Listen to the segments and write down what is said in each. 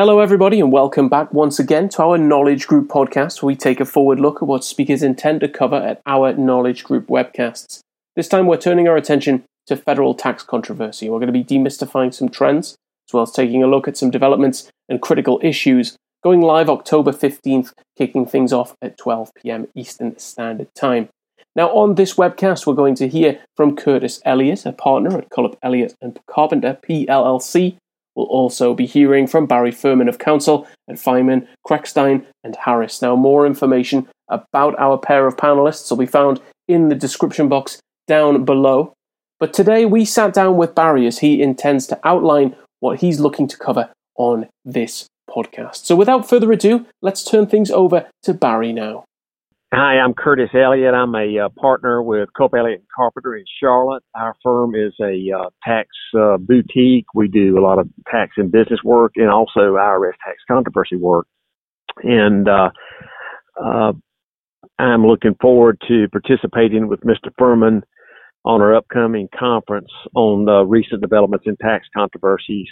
Hello, everybody, and welcome back once again to our Knowledge Group podcast, where we take a forward look at what speakers intend to cover at our Knowledge Group webcasts. This time, we're turning our attention to federal tax controversy. We're going to be demystifying some trends, as well as taking a look at some developments and critical issues. Going live October 15th, kicking things off at 12 pm Eastern Standard Time. Now, on this webcast, we're going to hear from Curtis Elliott, a partner at Culp Elliott and Carpenter PLLC, We'll also be hearing from Barry Furman of Counsel and Fineman, Krekstein, and Harris. Now, more information about our pair of panelists will be found in the description box down below. But today we sat down with Barry as he intends to outline what he's looking to cover on this podcast. So, without further ado, let's turn things over to Barry now. Hi, I'm Curtis Elliott. I'm a uh, partner with Culp Elliott Carpenter in Charlotte. Our firm is a uh, tax uh, boutique. We do a lot of tax and business work and also IRS tax controversy work. And uh, uh, I'm looking forward to participating with Mr. Furman on our upcoming conference on the recent developments in tax controversies.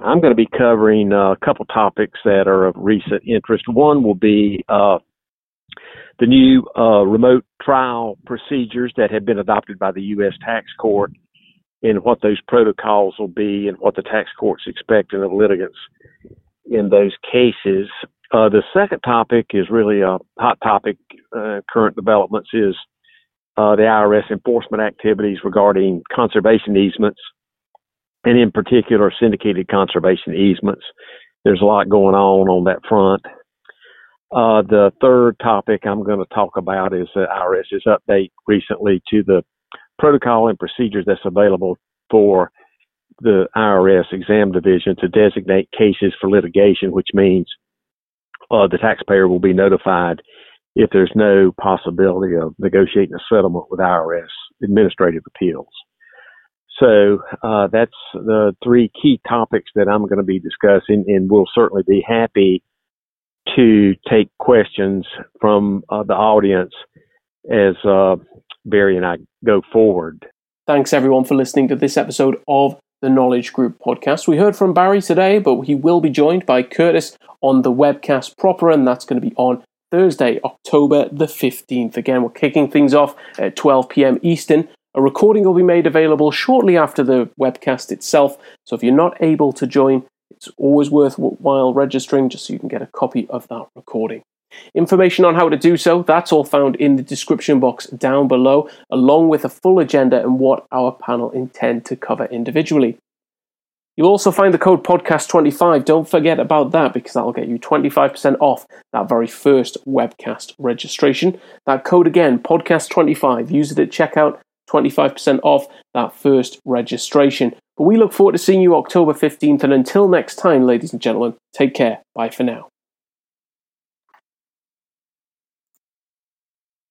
I'm going to be covering uh, a couple topics that are of recent interest. One will be uh, the new uh, remote trial procedures that have been adopted by the U.S. tax court and what those protocols will be and what the tax courts expect of litigants in those cases. Uh, the second topic is really a hot topic, uh, current developments is uh, the IRS enforcement activities regarding conservation easements and in particular syndicated conservation easements. There's a lot going on on that front. Uh, the third topic I'm going to talk about is the IRS's update recently to the protocol and procedures that's available for the IRS exam division to designate cases for litigation, which means uh, the taxpayer will be notified if there's no possibility of negotiating a settlement with IRS administrative appeals. So uh, that's the three key topics that I'm going to be discussing, and we'll certainly be happy to take questions from uh, the audience as uh, Barry and I go forward. Thanks everyone for listening to this episode of the Knowledge Group podcast. We heard from Barry today, but he will be joined by Curtis on the webcast proper, and that's going to be on Thursday, October the 15th. Again, we're kicking things off at 12 p.m. Eastern. A recording will be made available shortly after the webcast itself, so if you're not able to join, it's always worthwhile registering just so you can get a copy of that recording. Information on how to do so, that's all found in the description box down below, along with a full agenda and what our panel intend to cover individually. You'll also find the code podcast25. Don't forget about that because that'll get you 25% off that very first webcast registration. That code again, podcast25. Use it at checkout, 25% off that first registration. But we look forward to seeing you October 15th. And until next time, ladies and gentlemen, take care. Bye for now.